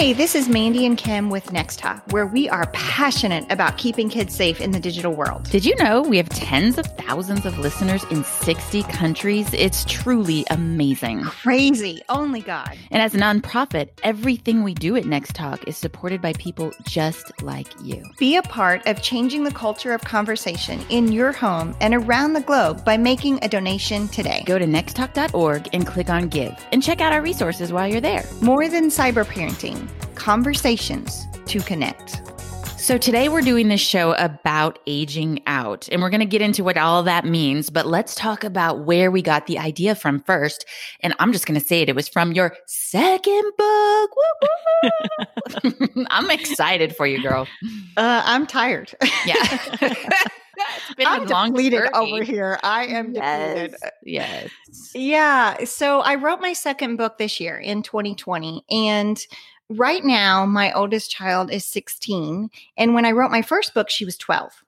Hey, this is Mandy and Kim with Next Talk, where we are passionate about keeping kids safe in the digital world. Did you know we have tens of thousands of listeners in 60 countries? It's truly amazing. Crazy. Only God. And as a nonprofit, everything we do at Next Talk is supported by people just like you. Be a part of changing the culture of conversation in your home and around the globe by making a donation today. Go to nexttalk.org and click on Give and check out our resources while you're there. More than cyber parenting conversations to connect. So, today we're doing this show about aging out, and we're going to get into what all that means. But let's talk about where we got the idea from first. And I'm just going to say it it was from your second book. I'm excited for you, girl. Uh, I'm tired. Yeah. I'm depleted over here. I am yes, depleted. Yes. Yeah. So I wrote my second book this year in 2020. And right now, my oldest child is 16. And when I wrote my first book, she was 12.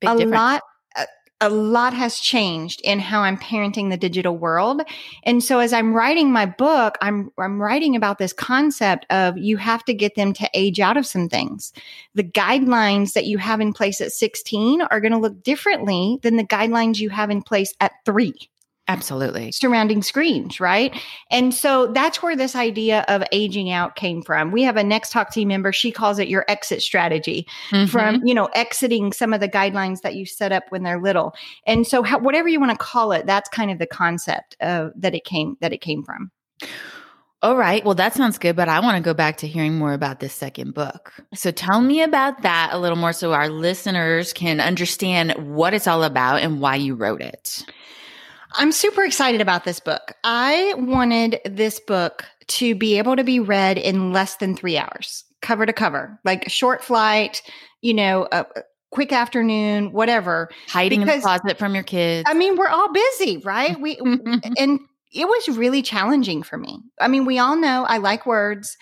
Big a difference. lot a, a lot has changed in how I'm parenting the digital world. And so as I'm writing my book, I'm I'm writing about this concept of you have to get them to age out of some things. The guidelines that you have in place at 16 are going to look differently than the guidelines you have in place at 3 Absolutely. surrounding screens, right? And so that's where this idea of aging out came from. We have a Next Talk team member, she calls it your exit strategy Mhm. from, you know, exiting some of the guidelines that you set up when they're little. And so how, whatever you want to call it, that's kind of the concept of that it came that it came from. All right. Well, that sounds good, but I want to go back to hearing more about this second book. So tell me about that a little more so our listeners can understand what it's all about and why you wrote it. I'm super excited about this book. I wanted this book to be able to be read in less than 3 hours, cover to cover, like a short flight, you know, a, quick afternoon, whatever. Hiding in the closet from your kids. I mean, we're all busy, right? We and it was really challenging for me. I mean, we all know I like words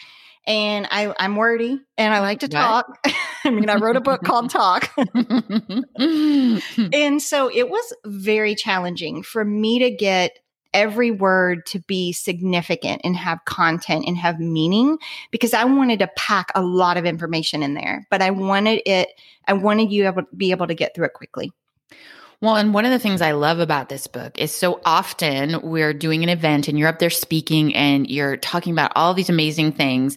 and I, I'm wordy and I like to What? talk. I mean, I wrote a book called Talk. and so it was very challenging for me to get every word to be significant and have content and have meaning because I wanted to pack a lot of information in there, but I wanted it, I wanted you to be able to get through it quickly. Well, and one of the things I love about this book is so often we're doing an event and you're up there speaking and you're talking about all these amazing things.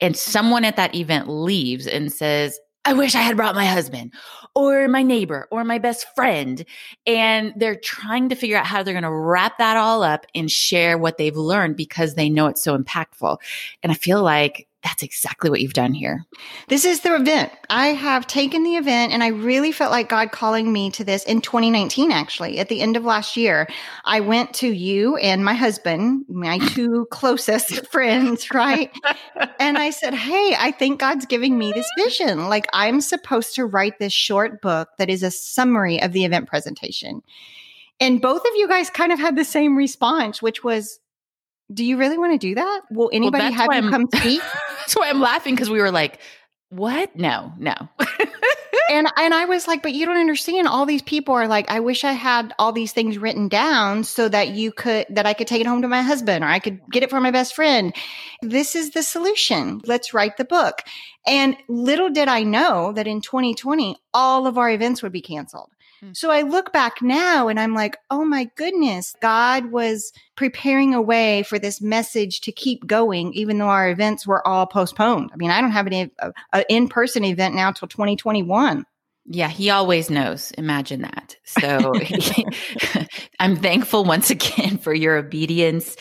And someone at that event leaves and says, I wish I had brought my husband or my neighbor or my best friend. And they're trying to figure out how they're going to wrap that all up and share what they've learned because they know it's so impactful. And I feel like that's exactly what you've done here. This is the event. I have taken the event and I really felt like God calling me to this in 2019, actually, at the end of last year. I went to you and my husband, my two closest friends, right? And I said, Hey, I think God's giving me this vision. Like I'm supposed to write this short book that is a summary of the event presentation. And both of you guys kind of had the same response, which was, do you really want to do that? Will anybody that's have you come speak? That's why I'm laughing because we were like, what? No, no. and and I was like, but you don't understand. All these people are like, I wish I had all these things written down so that you could that I could take it home to my husband or I could get it for my best friend. This is the solution. Let's write the book. And little did I know that in 2020, all of our events would be canceled. Hmm. So I look back now and I'm like, oh my goodness, God was preparing a way for this message to keep going, even though our events were all postponed. I mean, I don't have any uh, an in person event now till 2021. Yeah, he always knows. Imagine that. So I'm thankful once again for your obedience.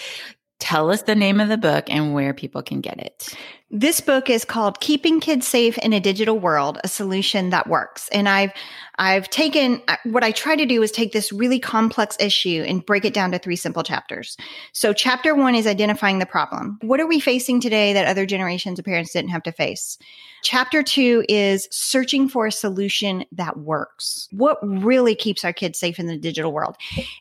Tell us the name of the book and where people can get it. This book is called Keeping Kids Safe in a Digital World, a solution that works. And I've I've taken what I try to do is take this really complex issue and break it down to three simple chapters. So chapter 1 is identifying the problem. What are we facing today that other generations of parents didn't have to face? Chapter 2 is searching for a solution that works. What really keeps our kids safe in the digital world?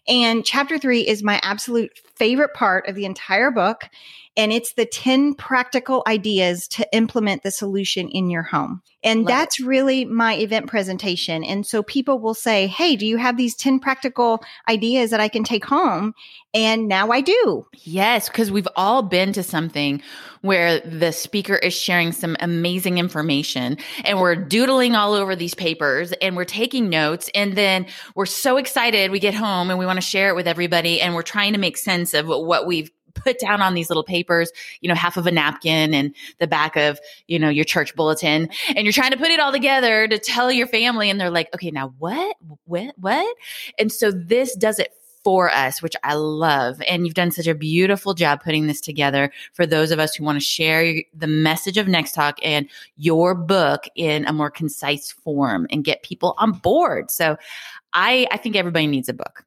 And chapter 3 is my absolute favorite part of the entire book and it's the 10 practical ideas to implement the solution in your home. And Love that's really my event presentation. And so people will say, Hey, do you have these 10 practical ideas that I can take home? And now I do. Yes, because we've all been to something where the speaker is sharing some amazing information and we're doodling all over these papers and we're taking notes. And then we're so excited. We get home and we want to share it with everybody and we're trying to make sense of what we've put down on these little papers, you know, half of a napkin and the back of, you know, your church bulletin. And you're trying to put it all together to tell your family. And they're like, okay, now what? What? What? And so this does it for us, which I love. And you've done such a beautiful job putting this together for those of us who want to share the message of Next Talk and your book in a more concise form and get people on board. So I, I think everybody needs a book.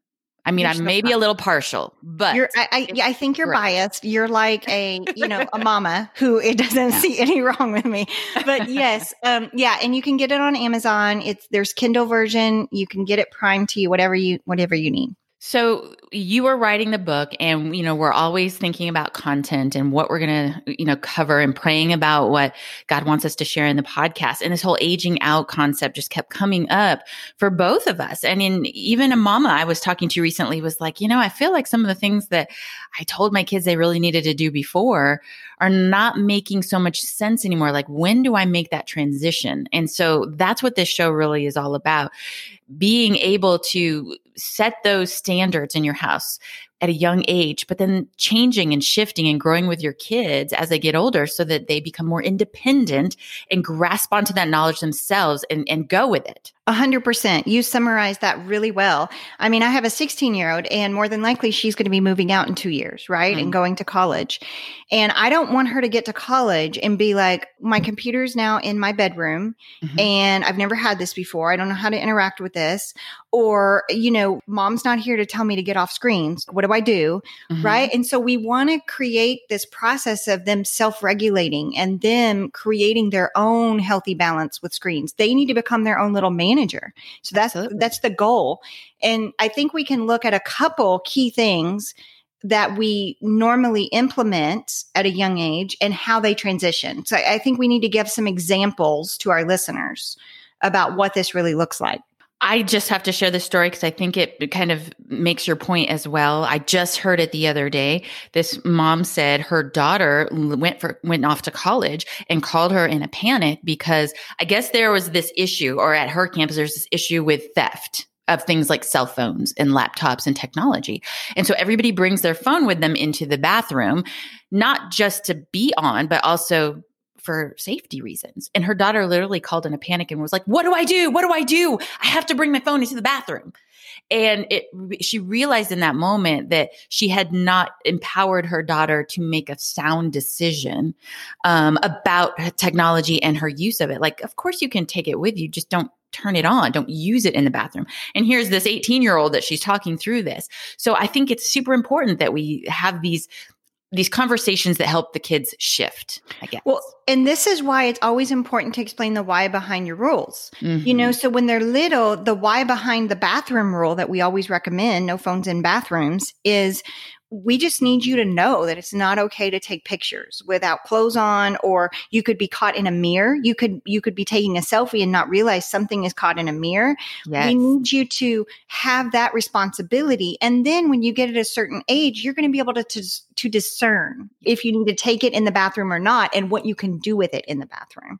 I mean, I'm maybe a little partial, but You're, I, I, yeah, I think you're biased. You're like a, you know, a mama who it doesn't Yeah. see any wrong with me. But yes, um, yeah, and you can get it on Amazon. It's there's Kindle version. You can get it prime to you, whatever you whatever you need. So you were writing the book and you know we're always thinking about content and what we're going to you know cover and praying about what God wants us to share in the podcast. And this whole aging out concept just kept coming up for both of us. And in even a mama I was talking to recently was like you know I feel like some of the things that I told my kids they really needed to do before are not making so much sense anymore. Like when do I make that transition? And so that's what this show really is all about being able to set those standards in your house at a young age, but then changing and shifting and growing with your kids as they get older so that they become more independent and grasp onto that knowledge themselves and, and go with it. A hundred percent. You summarized that really well. I mean, I have a 16 year old and more than likely she's going to be moving out in two years, right? Mhm. And going to college. And I don't want her to get to college and be like, my computer's now in my bedroom Mhm. and I've never had this before. I don't know how to interact with this. Or, you know, mom's not here to tell me to get off screens. What do I do? Mhm. right? And so we want to create this process of them self regulating and them creating their own healthy balance with screens. They need to become their own little manager. So that's Absolutely. that's the goal. And I think we can look at a couple key things that we normally implement at a young age and how they transition. So I think we need to give some examples to our listeners about what this really looks like. I just have to share this story because I think it kind of makes your point as well. I just heard it the other day. This mom said her daughter went for went off to college and called her in a panic because I guess there was this issue, or at her campus, there's this issue with theft of things like cell phones and laptops and technology. And so everybody brings their phone with them into the bathroom, not just to be on, but also for safety reasons. And her daughter literally called in a panic and was like, "What do I do? What do I do? I have to bring my phone into the bathroom." And it she realized in that moment that she had not empowered her daughter to make a sound decision um, about technology and her use of it. Like, of course you can take it with you, just don't turn it on. Don't use it in the bathroom. And here's this 18 year old that she's talking through this. So I think it's super important that we have these these conversations that help the kids shift. I guess. Well, and this is why it's always important to explain the why behind your rules. You know, mm-hmm. so when they're little, the why behind the bathroom rule that we always recommend, no phones in bathrooms, is we just need you to know that it's not okay to take pictures without clothes on or you could be caught in a mirror you could you could be taking a selfie and not realize something is caught in a mirror yes. we need you to have that responsibility and then when you get at a certain age you're going to be able to, to to discern if you need to take it in the bathroom or not and what you can do with it in the bathroom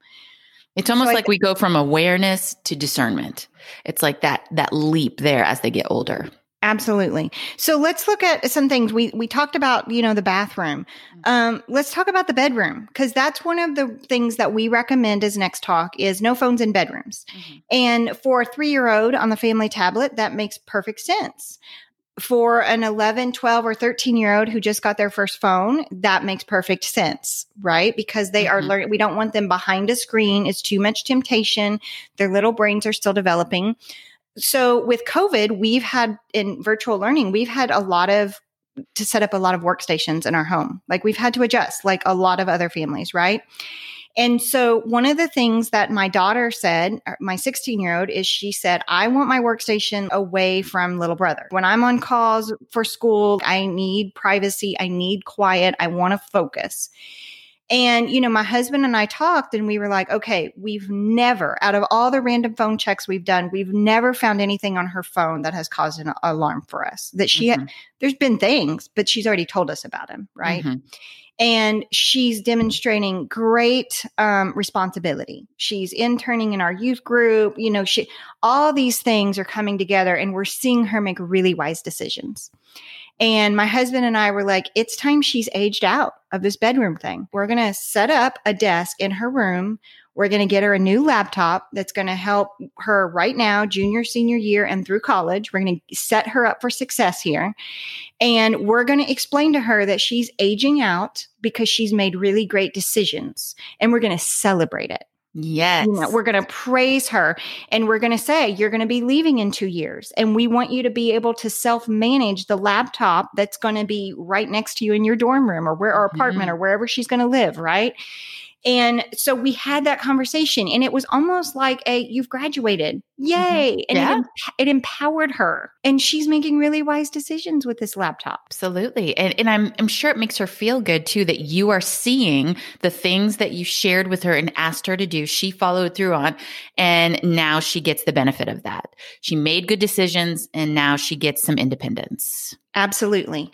It's almost So like we go from awareness to discernment. It's like that that leap there as they get older. Absolutely. So let's look at some things. We we talked about, you know, the bathroom. Um, let's talk about the bedroom because that's one of the things that we recommend as next talk is no phones in bedrooms. And for a three year old on the family tablet, that makes perfect sense. For an 11, 12, or 13 year old who just got their first phone, that makes perfect sense, right? Because they are Mhm. learning, we don't want them behind a screen. It's too much temptation. Their little brains are still developing so with covid we've had in virtual learning we've had a lot of to set up a lot of workstations in our home. Like we've had to adjust like a lot of other families right? And so one of the things that my daughter said uh, my 16 year old is she said i want my workstation away from little brother. When i'm on calls for school i need privacy. I need quiet. I want to focus And, you know, my husband and I talked and we were like, okay, we've never, out of all the random phone checks we've done, we've never found anything on her phone that has caused an alarm for us. That she mm-hmm. had, there's been things, but she's already told us about them, right? Mm-hmm. And she's demonstrating great um, responsibility. She's interning in our youth group. You know, she, all these things are coming together and we're seeing her make really wise decisions. And my husband and I were like, it's time she's aged out of this bedroom thing. We're going to set up a desk in her room. We're going to get her a new laptop that's going to help her right now, junior, senior year, and through college. We're going to set her up for success here. And we're going to explain to her that she's aging out because she's made really great decisions. And we're going to celebrate it. Yes. You know, we're going to praise her and we're going to say, you're going to be leaving in two years. And we want you to be able to self manage the laptop that's going to be right next to you in your dorm room or where, our apartment mm-hmm. or wherever she's going to live. Right. And so we had that conversation and it was almost like a you've graduated. Mm-hmm. Yay. And yeah. it, it, empowered her. And she's making really wise decisions with this laptop. Absolutely. And, and I'm, I'm sure it makes her feel good too that you are seeing the things that you shared with her and asked her to do. She followed through on. And now she gets the benefit of that. She made good decisions and now she gets some independence. Absolutely.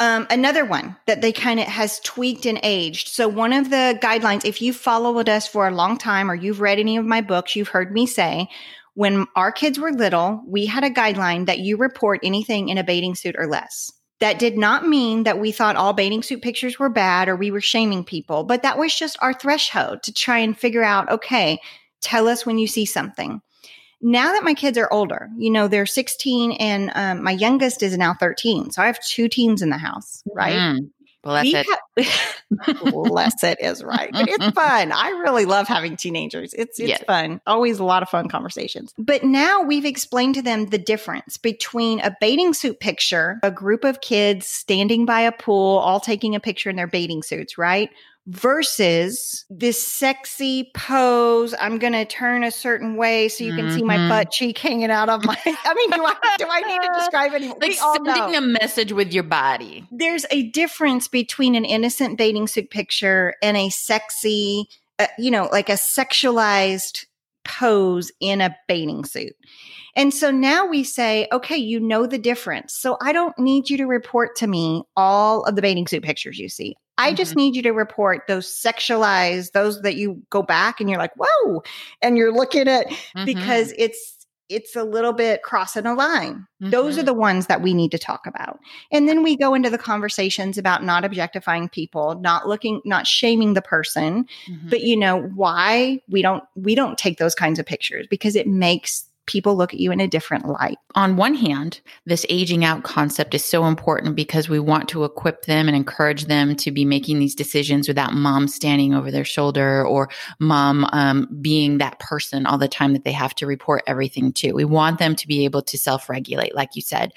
Um, another one that they kind of has tweaked and aged. So one of the guidelines, if you followed us for a long time or you've read any of my books, you've heard me say, when our kids were little, we had a guideline that you report anything in a bathing suit or less. That did not mean that we thought all bathing suit pictures were bad or we were shaming people, but that was just our threshold to try and figure out, okay, tell us when you see something now that my kids are older, you know, they're 16 and um, my youngest is now 13. So I have two teens in the house, right? Mm. Bless we it. Ha- bless it is right. But it's fun. I really love having teenagers. It's it's yes. fun. Always a lot of fun conversations. But now we've explained to them the difference between a bathing suit picture, a group of kids standing by a pool, all taking a picture in their bathing suits, right? Versus this sexy pose. I'm going to turn a certain way so you can mm-hmm. see my mm-hmm. butt cheek hanging out of my. I mean, do I do I need to describe it? Like we sending a message with your body. There's a difference between an innocent bathing suit picture and a sexy, uh, you know, like a sexualized pose in a bathing suit. And so now we say, okay, you know the difference. So I don't need you to report to me all of the bathing suit pictures you see. I mm-hmm. just need you to report those sexualized, those that you go back and you're like, whoa, and you're looking at mm-hmm. because it's it's a little bit crossing a line. Mm-hmm. Those are mm-hmm. the ones that we need to talk about. And then we go into the conversations about not objectifying people, not looking, not shaming the person, mm-hmm. but you know, why we don't we don't take those kinds of pictures because it makes people look at you in a different light. On one hand, this aging out concept is so important because we want to equip them and encourage them to be making these decisions without mom standing over their shoulder or mom um, being that person all the time that they have to report everything to. We want them to be able to self regulate, like you said.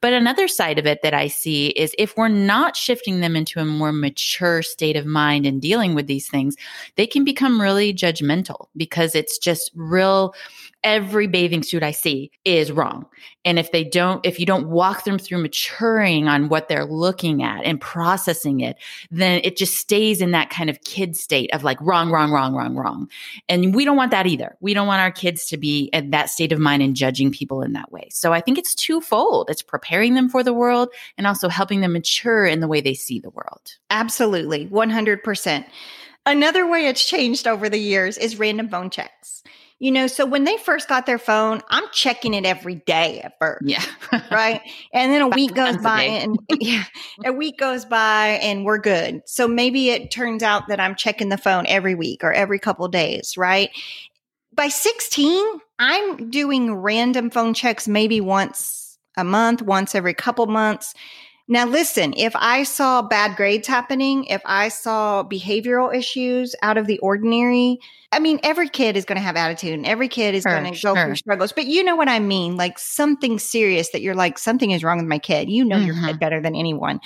But another side of it that I see is if we're not shifting them into a more mature state of mind and dealing with these things, they can become really judgmental because it's just real every bathing suit I see is wrong. And if they don't, if you don't walk them through maturing on what they're looking at and processing it, then it just stays in that kind of kid state of like wrong, wrong, wrong, wrong, wrong. And we don't want that either. We don't want our kids to be in that state of mind and judging people in that way. So I think it's twofold. It's preparing them for the world and also helping them mature in the way they see the world. Absolutely. 100%. Another way it's changed over the years is random phone checks. You know, so when they first got their phone, I'm checking it every day at first. Yeah. right. And then a week goes by and yeah, a week goes by and we're good. So maybe it turns out that I'm checking the phone every week or every couple days, right? By 16, I'm doing random phone checks maybe once a month, once every couple months. Now, listen, if I saw bad grades happening, if I saw behavioral issues out of the ordinary, I mean, every kid is going to have attitude and every kid is sure, going to go sure. through struggles, but you know what I mean? Like something serious that you're like, something is wrong with my kid. You know mm-hmm. your kid mm-hmm. better than anyone.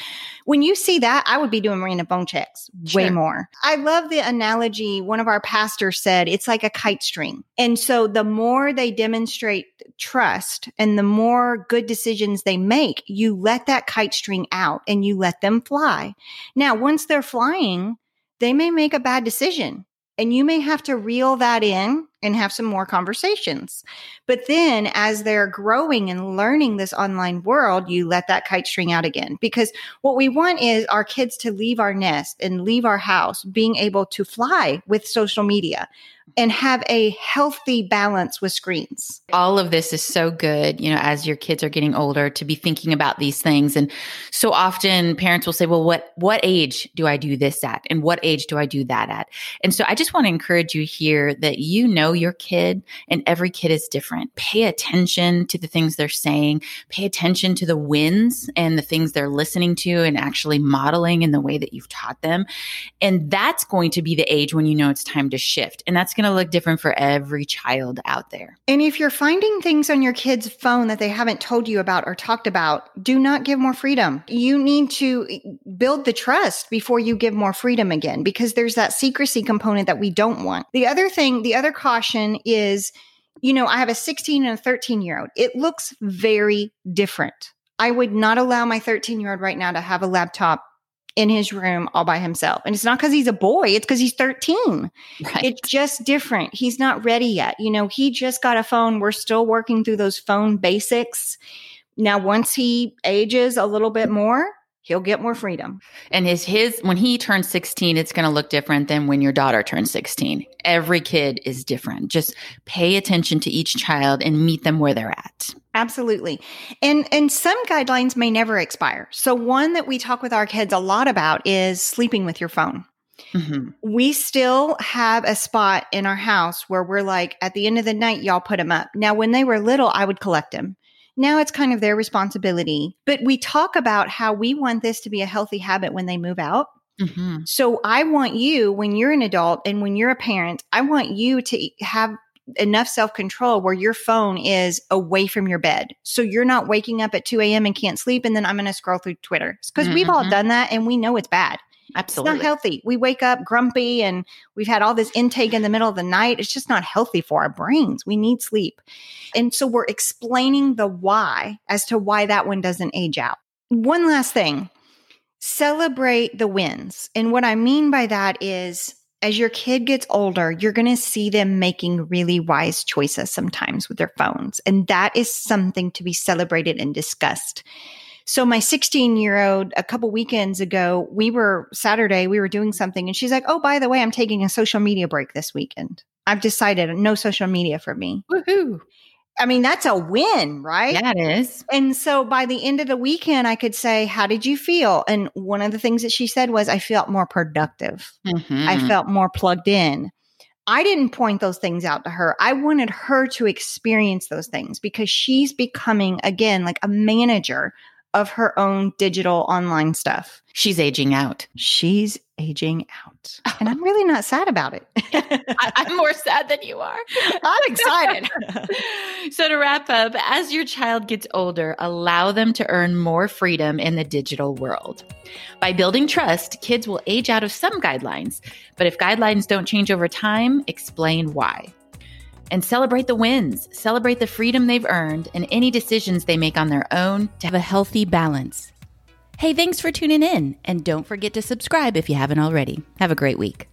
When you see that, I would be doing random phone checks sure. way more. I love the analogy. One of our pastors said it's like a kite string. And so the more they demonstrate trust and the more good decisions they make, you let that kite string out and you let them fly. Now, once they're flying, they may make a bad decision and you may have to reel that in and have some more conversations. But then as they're growing and learning this online world, you let that kite string out again. Because what we want is our kids to leave our nest and leave our house being able to fly with social media and have a healthy balance with screens. All of this is so good, you know, as your kids are getting older to be thinking about these things. And so often parents will say, well, what, what age do I do this at? And what age do I do that at? And so I just want to encourage you here that you know your kid and every kid is different. Pay attention to the things they're saying, pay attention to the wins and the things they're listening to and actually modeling in the way that you've taught them. And that's going to be the age when you know it's time to shift. And that's going to look different for every child out there. And if you're finding things on your kid's phone that they haven't told you about or talked about, do not give more freedom. You need to eh, build the trust before you give more freedom again, because there's that secrecy component that we don't want. The other thing, the other caution is, you know, I have a 16 and a 13 year old. It looks very different. I would not allow my 13 year old right now to have a laptop in his room all by himself. And it's not because he's a boy, it's because he's 13. Right. It's just different. He's not ready yet. You know, he just got a phone. We're still working through those phone basics. Now, once he ages a little bit more, he'll get more freedom. And his his when he turns 16, it's going to look different than when your daughter turns 16. Every kid is different. Just pay attention to each child and meet them where they're at. Absolutely. And and some guidelines may never expire. So one that we talk with our kids a lot about is sleeping with your phone. Mm-hmm. We still have a spot in our house where we're like, at the end of the night, y'all put them up. Now, when they were little, I would collect them. Now it's kind of their responsibility. But we talk about how we want this to be a healthy habit when they move out. Mm-hmm. So I want you, when you're an adult and when you're a parent, I want you to have enough self control where your phone is away from your bed. So you're not waking up at 2 a.m. and can't sleep. And then I'm going to scroll through Twitter because mm-hmm. we've all mm-hmm. done that and we know it's bad. Absolutely. It's not healthy. We wake up grumpy and we've had all this intake in the middle of the night. It's just not healthy for our brains. We need sleep. And so we're explaining the why as to why that one doesn't age out. One last thing celebrate the wins. And what I mean by that is as your kid gets older, you're going to see them making really wise choices sometimes with their phones. And that is something to be celebrated and discussed. So my 16 year old, a couple weekends ago, we were Saturday, we were doing something and she's like, Oh, by the way, I'm taking a social media break this weekend. I've decided no social media for me. Woohoo. I mean, that's a win, right? Yeah, it is. And so by the end of the weekend, I could say, How did you feel? And one of the things that she said was, I felt more productive. Mm-hmm. I felt more plugged in. I didn't point those things out to her. I wanted her to experience those things because she's becoming, again, like a manager of her own digital online stuff. She's aging out. She's aging out. And I'm really not sad about it. I, am more sad than you are. I'm excited. so, to wrap up, as your child gets older, allow them to earn more freedom in the digital world. By building trust, kids will age out of some guidelines. But if guidelines don't change over time, explain why and celebrate the wins, celebrate the freedom they've earned, and any decisions they make on their own to have a healthy balance. Hey, thanks for tuning in, and don't forget to subscribe if you haven't already. Have a great week.